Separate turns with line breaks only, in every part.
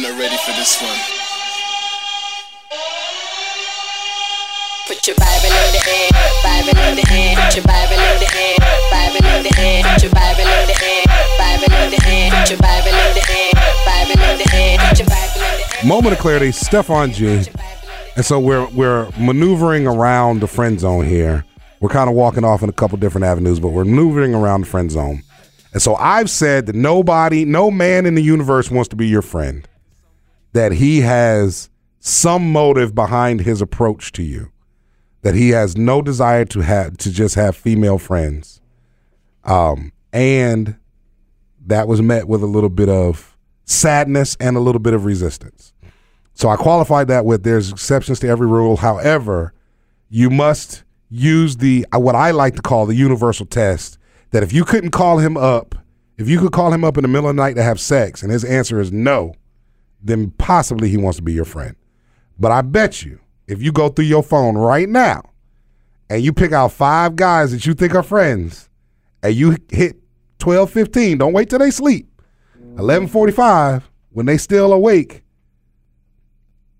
men are ready for this one.
Put your Bible in the air, Bible in the air, put your Bible in the air, Bible in the air, put your Bible in the air, Bible in the air, put your Bible in the air, Bible in the air, put your Bible in the air.
Moment of clarity, Stefan G. And so we're we're maneuvering around the friend zone here. We're kind of walking off in a couple different avenues, but we're maneuvering around the friend zone. And so I've said that nobody, no man in the universe wants to be your friend. That he has some motive behind his approach to you. That he has no desire to have to just have female friends. Um, and that was met with a little bit of sadness and a little bit of resistance. So I qualified that with there's exceptions to every rule. However, you must use the uh, what I like to call the universal test that if you couldn't call him up, if you could call him up in the middle of the night to have sex and his answer is no, then possibly he wants to be your friend. But I bet you if you go through your phone right now and you pick out five guys that you think are friends and you hit 12 15 don't wait till they sleep 11:45 when they still awake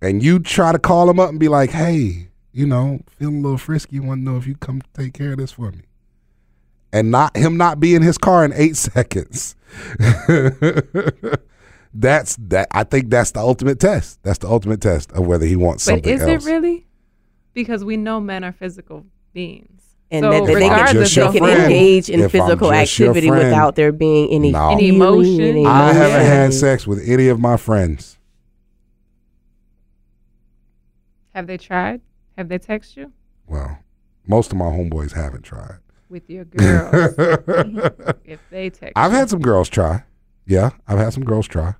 and you try to call them up and be like hey you know feeling a little frisky want to know if you come take care of this for me and not him not be in his car in 8 seconds that's that I think that's the ultimate test that's the ultimate test of whether he wants something.
But
something
is
else
it really? Because we know men are physical beings.
And
so
that they can, they can
friend,
engage in physical activity
friend,
without there being any,
No.
Any emotion?
any
I haven't had sex with any of my friends
have they tried? Have they texted you
well most of my homeboys haven't tried
with your girls? if they text,
I've
you.
had some girls try. Yeah, I've had some girls try.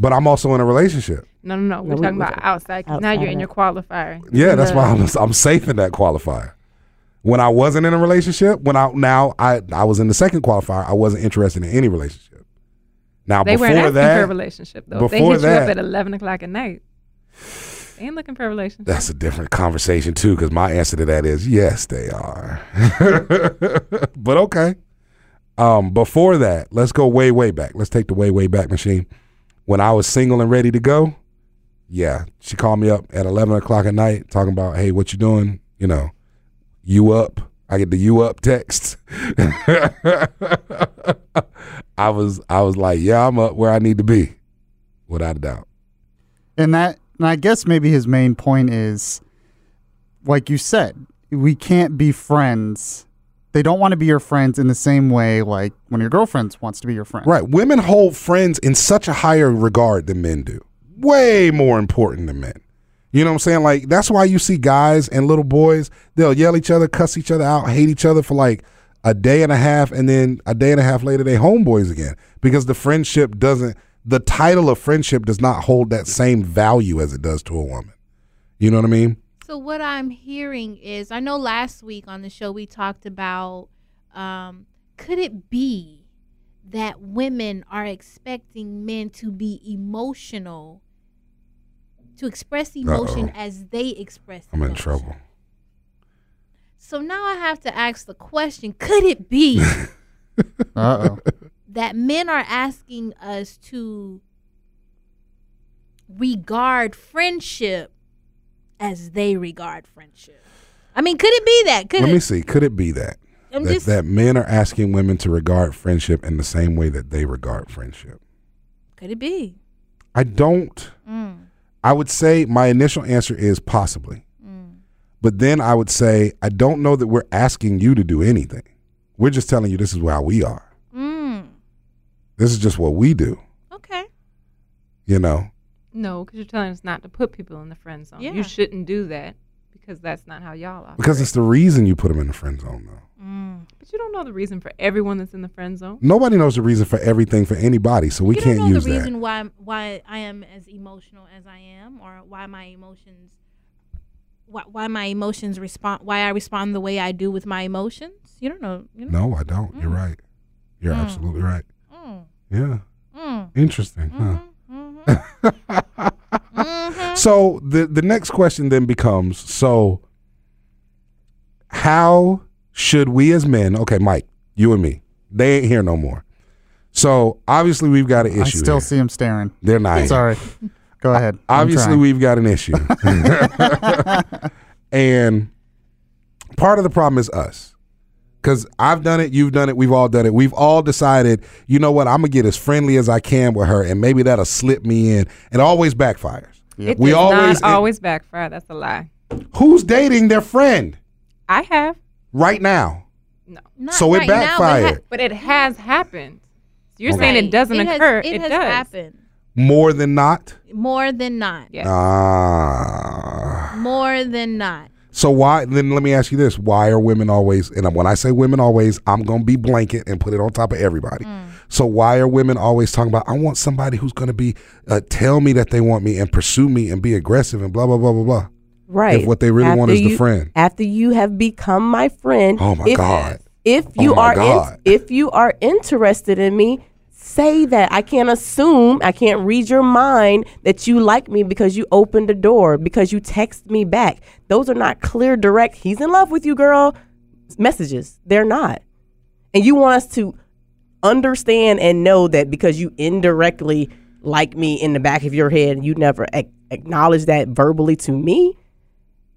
But I'm also in a relationship.
No, no, no. We're
we-
talking
we-
about outside. 'cause now
outside
you're in your qualifier.
Yeah, that's why I'm, I'm safe in that qualifier. When I wasn't in a relationship, when I now I I was in the second qualifier, I wasn't interested in any relationship. Now
They weren't
before
asking for a relationship though. If they
before
hit you
that-
up at eleven o'clock at night. They ain't looking for a relationship.
that's a different conversation too. Because my answer to that is yes, they are. but okay. Um, before that, let's go way way back. Let's take the way way back machine. When I was single and ready to go, yeah, she called me up at eleven o'clock at night, talking about, hey, what you doing? You know, you up? I get the you up text. I was I was like, yeah, I'm up where I need to be, without a doubt.
And that, and I guess maybe his main point is, like you said, we can't be friends. They don't want to be your friends in the same way, like when your girlfriend wants to be your friend.
Right. Women hold friends in such a higher regard than men do. Way more important than men. You know what I'm saying? Like that's why you see guys and little boys, they'll yell each other, cuss each other out, hate each other for like a day and a half and then a day and a half later they homeboys again because the friendship doesn't the title of friendship does not hold that same value as it does to a woman. You know what I mean?
So what I'm hearing is, I know last week on the show we talked about, um, could it be that women are expecting men to be emotional, to express emotion
Uh-oh.
as they express?
I'm in trouble.
So now I have to ask the question: Could it be that men are asking us to regard friendship as they regard friendship? I mean, could it be that? Could
Let
it?
me see. Could it be that? That,
just
that men are asking women to regard friendship in the same way that they regard friendship.
could it be?
I don't
Mm,
I would say my initial answer is possibly.
mm.
But then I would say I don't know that we're asking you to do anything. We're just telling you this is how we are.
Mm.
This is just what we do.
Okay.
You know.
No, because you're telling us not to put people in the friend zone.
Yeah.
You shouldn't do that because that's not how y'all are.
Because it's the reason you put them in the friend zone though.
Mm.
but you don't know the reason for everyone that's in the friend zone.
Nobody knows the reason for everything for anybody, so we
you
can't
don't know
use
the
that.
reason why why I am as emotional as I am, or why my emotions, why, why my emotions respond, why I respond the way I do with my emotions. You don't know. You know?
No, I don't. You're right. You're
Mm.
absolutely right.
Mm.
Yeah.
Mm.
Interesting. Huh?
Mhm. Mhm.
So the the next question then becomes so how should we as men okay mike you and me they ain't here no more So obviously we've got an issue.
I still
here.
see them staring.
They're not. here.
Sorry. Go ahead. I'm
Obviously
trying.
we've got an issue. and part of the problem is us. Cause I've done it, you've done it, we've all done it. We've all decided, you know what, I'm gonna get as friendly as I can with her, and maybe that'll slip me in. It always backfires.
It
We
does
always-
not always backfire. That's a lie.
Who's dating their friend
I have,
right now?
no,
Not
So it
right now, but
backfired.
ha-
but it has happened. So you're
Okay.
saying it doesn't
It has-
occur.
It,
It,
has
does.
happened
More than not.
more than not.
Yeah.
Ah.
More than not.
So why then let me ask you this. Why are women always and when I say women always, I'm gonna be blanket and put it on top of everybody. So why are women always talking about I want somebody who's gonna be uh, tell me that they want me and pursue me and be aggressive and blah blah blah blah blah.
Right.
If what they really want
After
is the friend.
After you have become my friend.
Oh my
if,
God.
If
Oh
you
my
are in- if you are interested in me, say that. I can't assume, I can't read your mind that you like me because you opened the door, because you text me back. Those are not clear, direct, he's in love with you, girl messages. They're not. And you want us to understand and know that because you indirectly like me in the back of your head you never ac- acknowledge that verbally to me,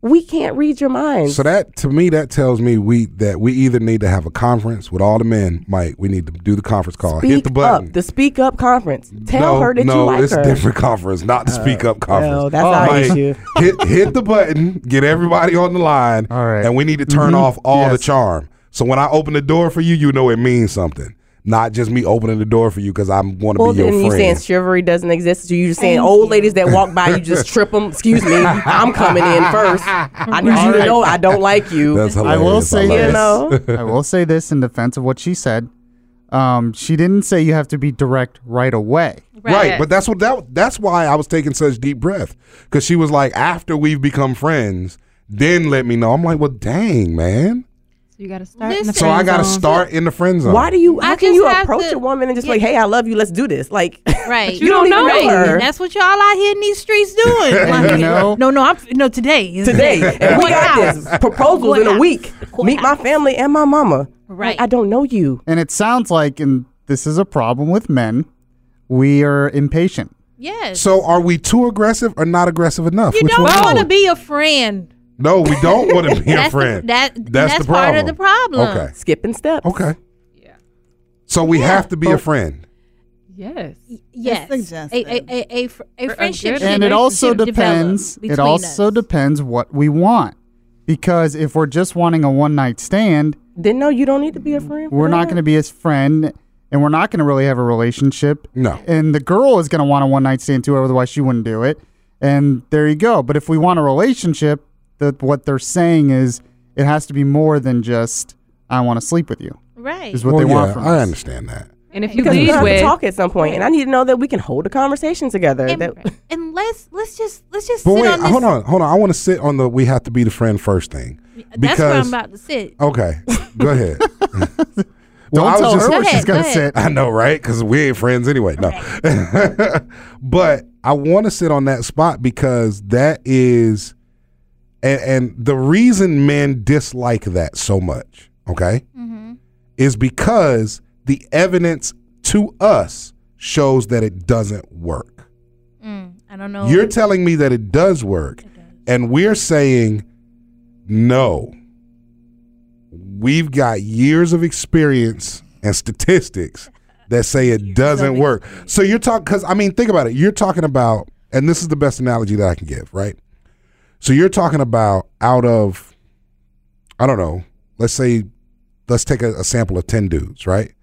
we can't read your mind.
So that to me that tells me we that we either need to have a conference with all the men, Mike. We need to do the conference call.
speak
Hit the button.
up. The speak up conference. Tell
no,
her that
no,
you like
it's
her.
a different conference, not the speak up conference.
well, that's our
Mike,
issue.
hit hit the button, get everybody on the line,
All right.
and we need to turn
Mm-hmm.
off all the charm. So when I open the door for you, you know it means something, not just me opening the door for you because I'm want to
Well,
be your
then you saying chivalry doesn't exist. So you just saying
Thank
old
you.
ladies that walk by, you just trip them. Excuse me, I'm coming in first. I need you to know I don't like you.
That's
I will say
love
You
this.
know?
I will say this in defense of what she said. Um, she didn't say you have to be direct right away.
Right, but that's what that that's why I was taking such deep breath because she was like, after we've become friends, then let me know. I'm like, well, dang, man.
So you got to start. in the
Listen.
So I got to
zone.
start in the friend zone.
Why do you?
I
How can you approach
to-
a woman and just
Yeah.
like, hey, I love you. Let's do this. Like,
Right.
You don't even know
right.
her.
That's what y'all out here in these streets doing. Like,
you know-
no, no, I'm no today.
today, and we got
out.
this proposals
Going
in a week.
Going
Meet my family and my mama.
Right.
Like, I don't know you.
And it sounds like, and this is a problem with men, we are impatient.
Yes.
So are we too aggressive or not aggressive enough?
you
Which
don't want to be a friend.
No, we don't want to be a
That's
friend.
The, that,
That's
that's
the
part of the problem.
Okay.
Skipping steps.
Okay.
Yeah.
So we have to be a friend.
Yes.
Yes.
It's
A,
suggestive.
a, a, a, fr- a friendship should-
And it also
should develop
depends. It
between
also
us.
depends what we want. Because if we're just wanting a one night stand,
Then no, you don't need to be a friend. for
we're not
that.
going to be his friend and we're not going to really have a relationship.
No.
And the girl is going to want a one night stand too, otherwise she wouldn't do it. And there you go. But if we want a relationship, that what they're saying is it has to be more than just I want to sleep with you.
Right.
Is what
well,
they want from
I
us.
understand that.
And if you
Because
lead
gonna have
with
to talk at some point, and I need to know that we can hold a conversation together.
and,
that,
and let's let's just let's just
But
sit
wait,
on this.
hold on, hold on. I want to sit on the we have to be the friend first thing.
That's where I'm about to sit.
Okay, go ahead.
Don't
I was
tell
just-
her where she's going to
ahead.
sit.
I know, right? Because we ain't friends anyway. No, but I want to sit on that spot because that is, and, and the reason men dislike that so much, okay,
Mm-hmm.
is because the evidence to us shows that it doesn't work.
Mm, I don't know.
You're telling me that it does work, and we're saying no. We've got years of experience and statistics that say it doesn't work. So you're talking because I mean, think about it. You're talking about, and this is the best analogy that I can give, right? So you're talking about out of, I don't know, let's say, let's take a, a sample of ten dudes, right?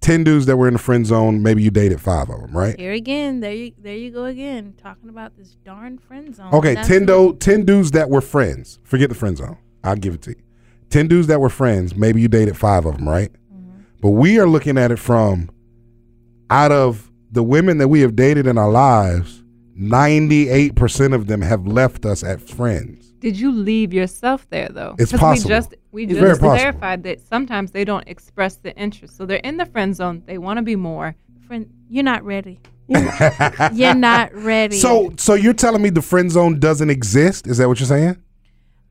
Ten dudes that were in the friend zone. Maybe you dated five of them, right?
Here again, there you there you go again, talking about this darn friend zone.
Okay,
That's
10, do, 10 dudes that were friends. Forget the friend zone. I'll give it to you. 10 dudes that were friends. Maybe you dated five of them, right? Mm-hmm. But we are looking at it from out of the women that we have dated in our lives, 98% of them have left us as friends.
Did you leave yourself there though?
It's
'Cause
possible.
We just we
It's
just
very possible.
clarified that sometimes they don't express the interest, so they're in the friend zone. They want to be more.
friend. You're not ready. You're not ready.
So, so you're telling me the friend zone doesn't exist? Is that what you're saying?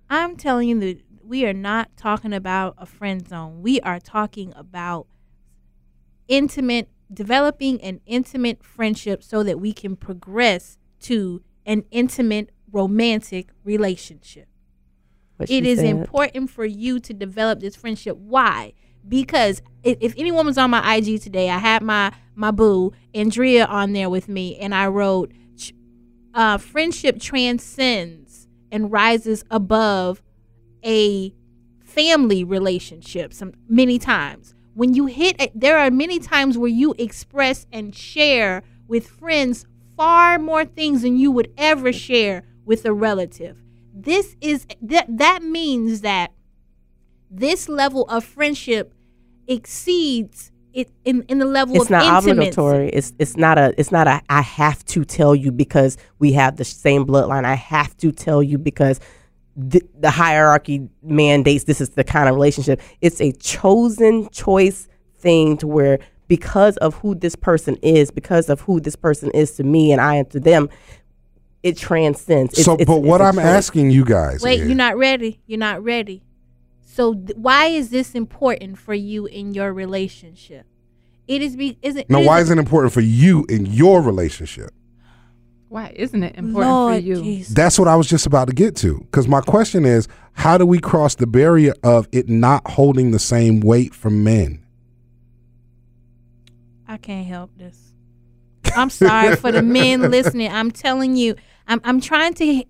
I'm telling you that we are not talking about a friend zone. We are talking about intimate developing an intimate friendship so that we can progress to an intimate romantic relationship.
What
It
said.
important for you to develop this friendship. Why? Because if, if any woman's on my IG today, I had my my boo Andrea on there with me, and I wrote, uh, "Friendship transcends and rises above a family relationship." Some many times when you hit, there are many times where you express and share with friends far more things than you would ever share with a relative this is that that means that this level of friendship exceeds it in, in the level
it's
of
not
intimacy.
obligatory. It's it's not a it's not a I have to tell you because we have the same bloodline. I have to tell you because the, the hierarchy mandates this is the kind of relationship. It's a chosen choice thing to where because of who this person is, because of who this person is to me and I am to them, it transcends. It's-
so,
it's-
but
it's
what I'm asking you guys,
Wait,
is-
you're not ready. You're not ready. So th- why is this important for you in your relationship? It is be is it
no,
it
why is it important for you in your relationship?
Why isn't it important
Lord
for you?
Jesus.
That's what I was just about to get to. Because my question is, how do we cross the barrier of it not holding the same weight for men?
I can't help this. I'm sorry for the men listening. I'm telling you, I'm I'm trying to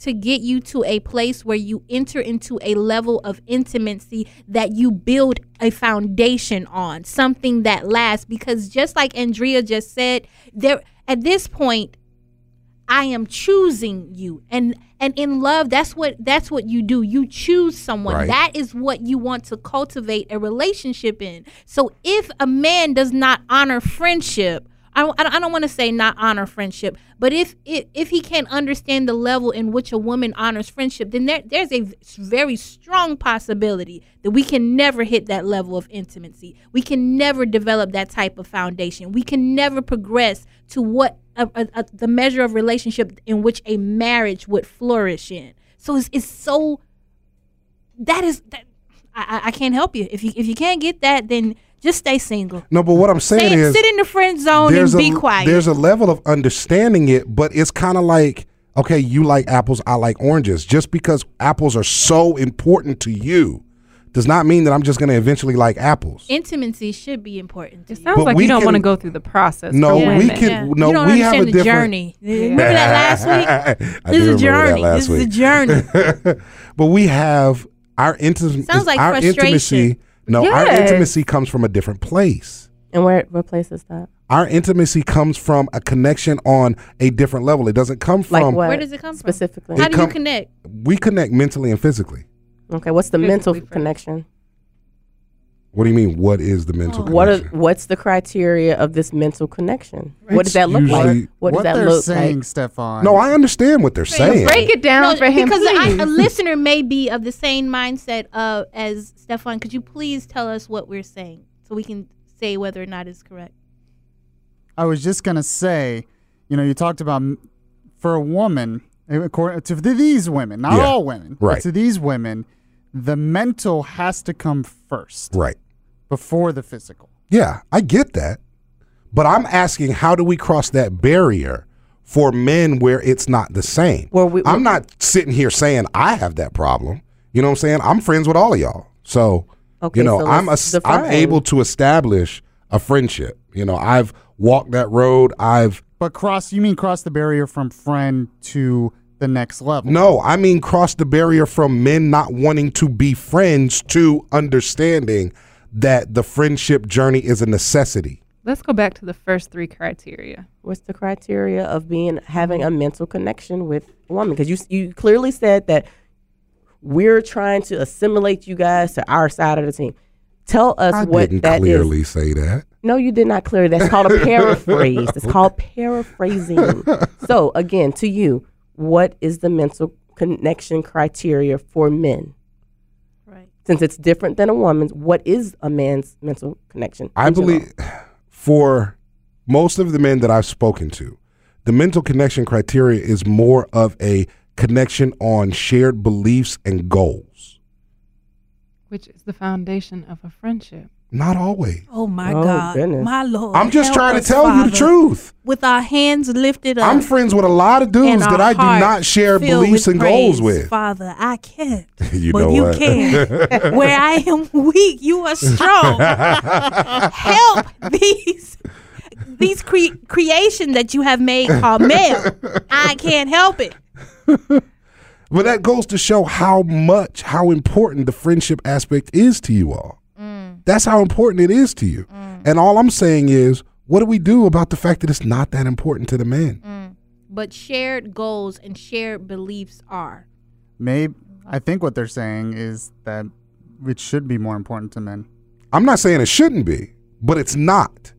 to get you to a place where you enter into a level of intimacy that you build a foundation on, something that lasts because just like Andrea just said, there at this point I am choosing you. And and in love, that's what that's what you do. You choose someone.
Right.
That is what you want to cultivate a relationship in. So if a man does not honor friendship, I don't, I don't- want to say not honor friendship, but if, if if he can't understand the level in which a woman honors friendship, then there there's a very strong possibility that we can never hit that level of intimacy. We can never develop that type of foundation. We can never progress to what a, a, a, the measure of relationship in which a marriage would flourish in. So it's, it's so that is that I, I- can't help you if you if you can't get that then just stay single.
No, but what I'm saying
Stay,
is,
sit in the friend zone and be quiet.
there's a level of understanding it, but it's kind of like okay, you like apples, I like oranges. Just because apples are so important to you does not mean that I'm just going to eventually like apples.
Intimacy should be important. To
It sounds
But
like
we
you don't want to go through the process.
No,
for
we
women.
can- no,
you don't
we have
understand
a
the
different-
journey. Remember that last week?
I
This is a
remember that
journey.
last
This is a journey.
but we have our intimacy.
Sounds like
our
frustration.
intimacy. No, our intimacy comes from a different place.
And where what place is that?
Our intimacy comes from a connection on a different level. It doesn't come
Like
from
what?
Where does it come from?
specifically?
How do
come-
you connect?
we connect mentally and physically.
Okay, what's the mental
Physically first.
connection?
What do you mean? What is the mental
What are,
connection?
what's the criteria of this mental connection? what does that look like?
usually-
What does that
they're
look
saying,
like?
Stefan.
no, I understand what they're saying.
Break it down
No,
for him,
because I,
please.
a listener may be of the same mindset uh, as Stefan. Could you please tell us what we're saying so we can say whether or not it's correct?
I was just gonna say, you know, you talked about m- for a woman, eh, according to these women, not
Yeah,
all women,
right.
but to these women, the mental has to come first
Right.
before the physical.
Yeah, I get that. But I'm asking, how do we cross that barrier for men where it's not the same?
Well, we-
I'm not sitting here saying I have that problem. You know what I'm saying? I'm friends with all of y'all. So,
Okay,
you know,
so
I'm a,
let's
I'm able to establish a friendship. You know, I've walked that road. I've
But cross, you mean cross the barrier from friend to the next level?
no, I mean cross the barrier from men not wanting to be friends to understanding that the friendship journey is a necessity.
Let's go back to the first three criteria.
What's the criteria of being having a mental connection with a woman? Because you you clearly said that we're trying to assimilate you guys to our side of the team. Tell us
I
what
didn't
that is.
clearly say that.
No, you did not clearly. That's called a paraphrase. It's called paraphrasing. so again, to you, what is the mental connection criteria for men?
Right.
Since it's different than a woman's, what is a man's mental connection?
I believe for most of the men that I've spoken to, the mental connection criteria is more of a connection on shared beliefs and goals.
which is the foundation of a friendship.
Not always.
Oh my
Oh,
God,
goodness.
my Lord!
I'm just trying to
us,
tell you the truth.
With our hands lifted up,
I'm friends with a lot of dudes that I do not share beliefs
with
and goals with.
Father, I can't,
You
but
know
you
what?
can. Where I am weak, you are strong. Help these these cre- creation that you have made called male. I can't help it.
But that goes to show how much, how important the friendship aspect is to you all. That's how important it is to you. Mm. And all I'm saying is, what do we do about the fact that it's not that important to the men? Mm.
But shared goals and shared beliefs are.
Maybe I think what they're saying is that it should be more important to men.
I'm not saying it shouldn't be, but it's not.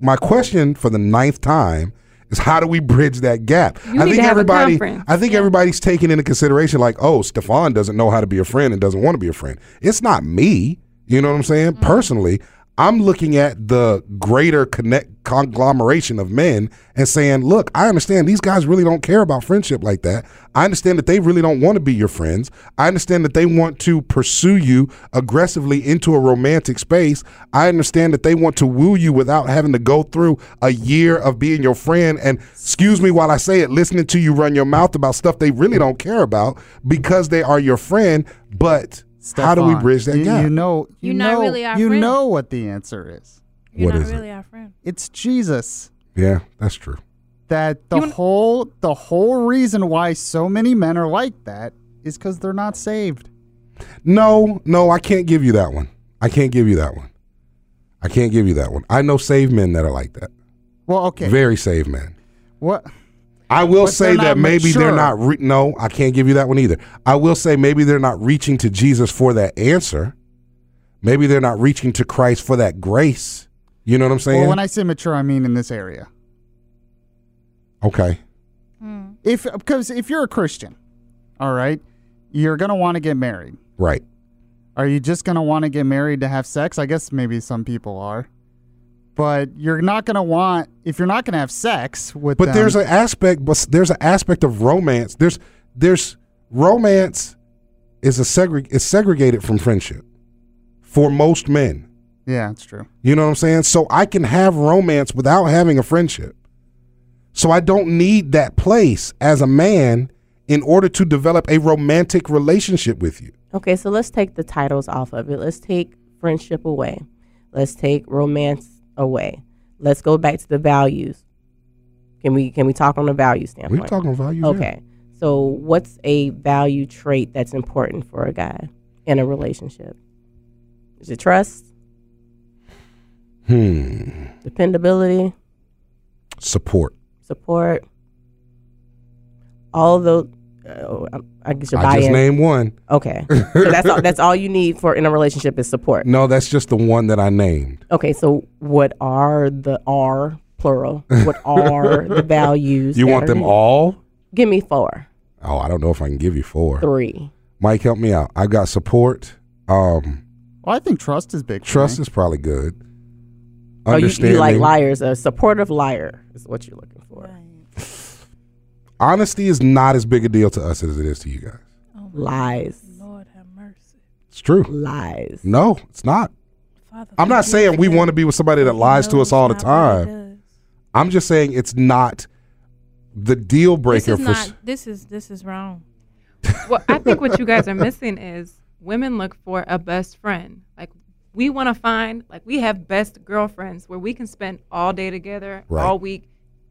My question for the ninth time is how do we bridge that gap?
You
I
need
think
to have a
everybody
conference.
I think everybody's taking into consideration like, oh, Stefan doesn't know how to be a friend and doesn't want to be a friend. It's not me. You know what I'm saying?
Mm-hmm.
Personally, I'm looking at the greater connect conglomeration of men and saying, look, I understand these guys really don't care about friendship like that. I understand that they really don't want to be your friends. I understand that they want to pursue you aggressively into a romantic space. I understand that they want to woo you without having to go through a year of being your friend and excuse me while I say it, listening to you run your mouth about stuff they really don't care about because they are your friend, but how do we bridge that
you,
gap?
You know, you
You're not
know,
really our
you
friend.
know what the answer is.
You're
What
not
is it?
really our friend.
It's Jesus.
yeah, that's true.
That the whole the whole reason why so many men are like that is because they're not saved.
No, no, I can't give you that one. I can't give you that one. I can't give you that one. I know saved men that are like that.
Well, okay.
Very saved men.
what?
I will
But
say that maybe they're not. Re- no, I can't give you that one either. I will say maybe they're not reaching to Jesus for that answer. Maybe they're not reaching to Christ for that grace. You know what I'm saying?
Well, when I say mature, I mean in this area.
okay. Hmm.
If because if you're a Christian, all right, you're gonna want to get married.
Right.
Are you just gonna want to get married to have sex? I guess maybe some people are. But you're not gonna want if you're not gonna have sex with
But
them.
there's an aspect. But there's an aspect of romance. There's there's romance is a segreg is segregated from friendship for most men.
yeah, it's true.
You know what I'm saying? So I can have romance without having a friendship. So I don't need that place as a man in order to develop a romantic relationship with you.
Okay, so let's take the titles off of it. Let's take friendship away. Let's take romance away. Let's go back to the values. Can we can we talk on the value standpoint?
We're talking values. yeah.
Okay. So what's a value trait that's important for a guy in a relationship? Is it trust?
Hmm.
Dependability?
Support.
Support? All those uh, I guess your
I just
buy-in.
named one.
Okay. So that's all that's all you need for in a relationship is support.
No, that's just the one that I named.
Okay, so what are the are plural? What are the values?
You
that
want
are
them
needed?
all?
Give me four,
Oh, I don't know if I can give you four.
three.
Mike, help me out. I got support. Um,
Well, I think trust is big. for
trust
me.
is probably good.
Oh, you,
Understanding.
you like liars? A supportive liar is what you're looking for.
Honesty is not as big a deal to us as it is to you guys.
Oh lies,
Lord have mercy.
It's true.
lies.
No, it's not.
Father,
I'm not saying we want to be with somebody that lies to us all the
not what he
time. I'm just saying it's not the deal
This
breaker
is
for.
not.
s-
This is this is wrong.
Well, I think what you guys are missing is women look for a best friend. Like we want to find, like we have best girlfriends where we can spend all day together,
Right.
all week,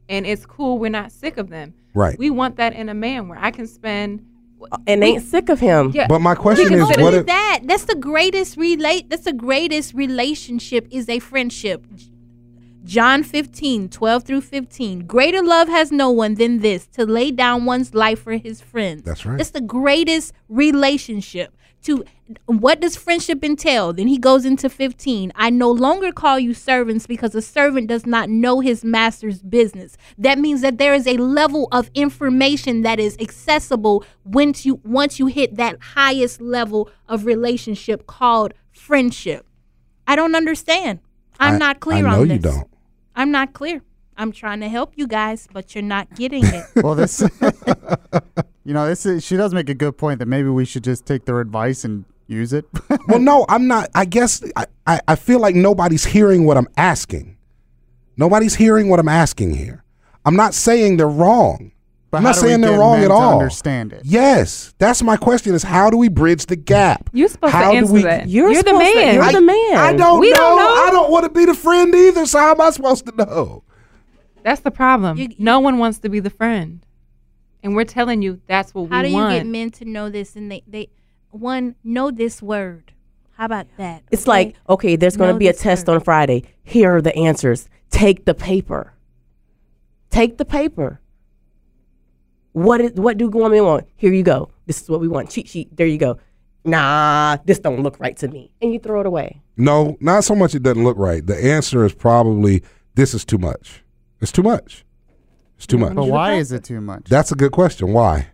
and it's cool. We're not sick of them.
Right.
We want that in a man where I can spend.
Uh, and ain't sick of him.
Yeah.
But my question is,
consider
what if?
that. That's the greatest relate. That's the greatest relationship is a friendship. John 15, 12 through 15. Greater love has no one than this to lay down one's life for his friends.
That's right.
That's the greatest relationship. To what does friendship entail? Then he goes into 15. I no longer call you servants because a servant does not know his master's business. That means that there is a level of information that is accessible once you once you hit that highest level of relationship called friendship. I don't understand. I'm
I-
not clear
I know
on this.
you don't.
I'm not clear. I'm trying to help you guys, but you're not getting it.
Well, this, you know, this is, she does make a good point that maybe we should just take their advice and use it.
well, no, I'm not. I guess I, I, I feel like nobody's hearing what I'm asking. Nobody's hearing what I'm asking here. I'm not saying they're wrong.
But
I'm not saying they're wrong at
to
all.
understand it?
Yes, that's my question: is how do we bridge the gap?
You're supposed
How
to
do
answer
we-
that.
You're
You're, the
supposed to-
man.
you're
I,
the man.
I don't
We
know.
don't know.
I don't want to be the friend either. So how am I supposed to know?
That's the problem.
You-
no one wants to be the friend, and we're telling you that's what
How
we want.
How do you get men to know this? And they, they one know this word. How about that?
It's
okay?
like, okay, there's going to be a test
word.
on Friday. Here are the answers. Take the paper. Take the paper. What is what do women want? Here you go. This is what we want. Cheat sheet. There you go. Nah, this don't look right to me. And you throw it away.
No, not so much. It doesn't look right. The answer is probably this is too much. It's too much. It's too much.
But why is it too much?
That's a good question. Why?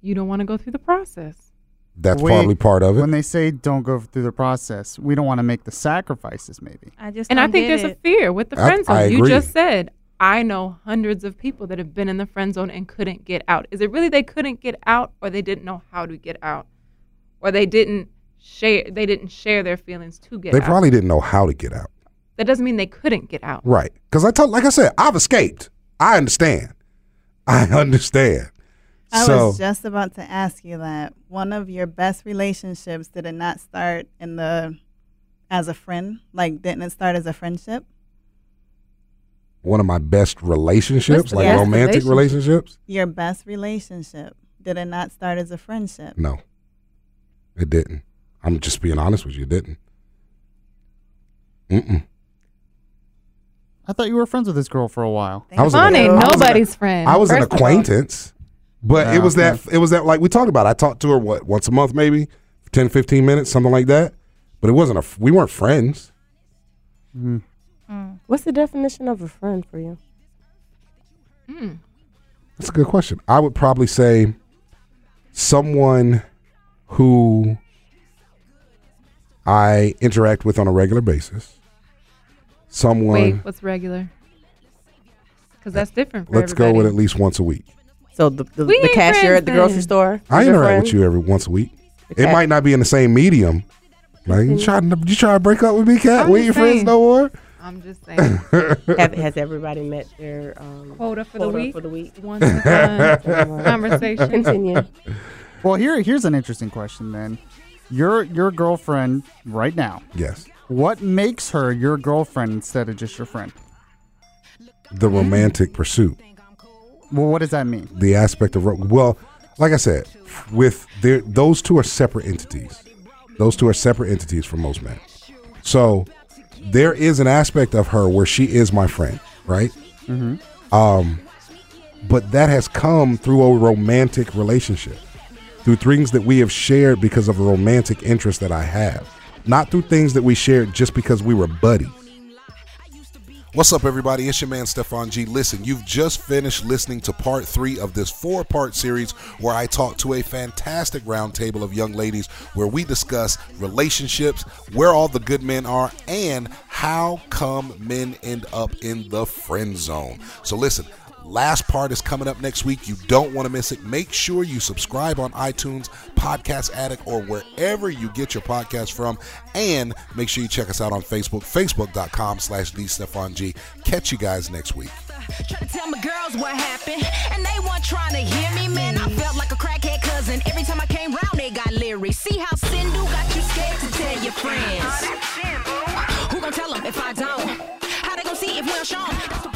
you don't want to go through the process.
That's
We-
probably part of it.
When they say don't go through the process, we don't want to make the sacrifices. Maybe.
I just
And I think there's
it.
a fear with the
I-
friend zone.
I
You just said, I know hundreds of people that have been in the friend zone and couldn't get out. Is it really they couldn't get out or they didn't know how to get out? Or they didn't share they didn't share their feelings to get
they
out.
probably didn't know how to get out.
that doesn't mean they couldn't get out.
Right. Because I told, like I said, I've escaped. I understand. I understand.
I
so
was just about to ask you that. One of your best relationships did it not start in the as a friend? Like didn't it start as a friendship?
one of my best relationships, like
best
romantic
relationship?
relationships,
Your best relationship did it not start as a friendship?
no, it didn't. I'm just being honest with you. It didn't. Mm-mm.
I thought you were friends with this girl for a while.
I was an-
Fun ain't
I was an-
nobody's friend.
I was an
first of all.
acquaintance, but
Ah,
it was that
okay.
it was that like we talked about. I talked to her what once a month, maybe 10, 15 minutes, something like that. But it wasn't a. f- We weren't friends.
What's the definition of a friend for you?
That's a good question. I would probably say someone who I interact with on a regular basis. Someone.
Wait, what's regular? Because that's different for
let's go with at least once a week.
So the the,
We
the
ain't
cashier
friends
at the grocery store.
I
is your
interact
friend?
with you every once a week. It
Okay.
might not be in the same medium. Like you trying to you trying to break up with me, cat?
I'm
We ain't
just
friends
saying.
no more.
I'm just saying.
Have, has everybody met their um,
Quota for the week.
For the week.
Once a month conversation.
Continue.
Well, here here's an interesting question then. Your your girlfriend right now.
Yes,
What makes her your girlfriend instead of just your friend?
the romantic pursuit.
Well, what does that mean?
the aspect of ro- well, like I said, with their those two are separate entities. Those two are separate entities for most men. So there is an aspect of her where she is my friend, right? Um, but that has come through a romantic relationship, through things that we have shared because of a romantic interest that I have, not through things that we shared just because we were buddies. What's up, everybody? It's your man, Stefan G. Listen, you've just finished listening to part three of this four part series where I talk to a fantastic roundtable of young ladies where we discuss relationships, where all the good men are, and how come men end up in the friend zone. So, listen. Last part is coming up next week. You don't want to miss it. Make sure you subscribe on iTunes, Podcast Addict, or wherever you get your podcast from. And make sure you check us out on Facebook, facebook.com slash the G. Catch you guys next week.
Try to tell my girls what happened, and they weren't trying to hear me, man. I felt like a crackhead cousin. Every time I came round, they got leery. See how Sindhu got you scared to tell your friends? Who gon' tell them if I don't? How they gon' see if we don't show 'em? That's the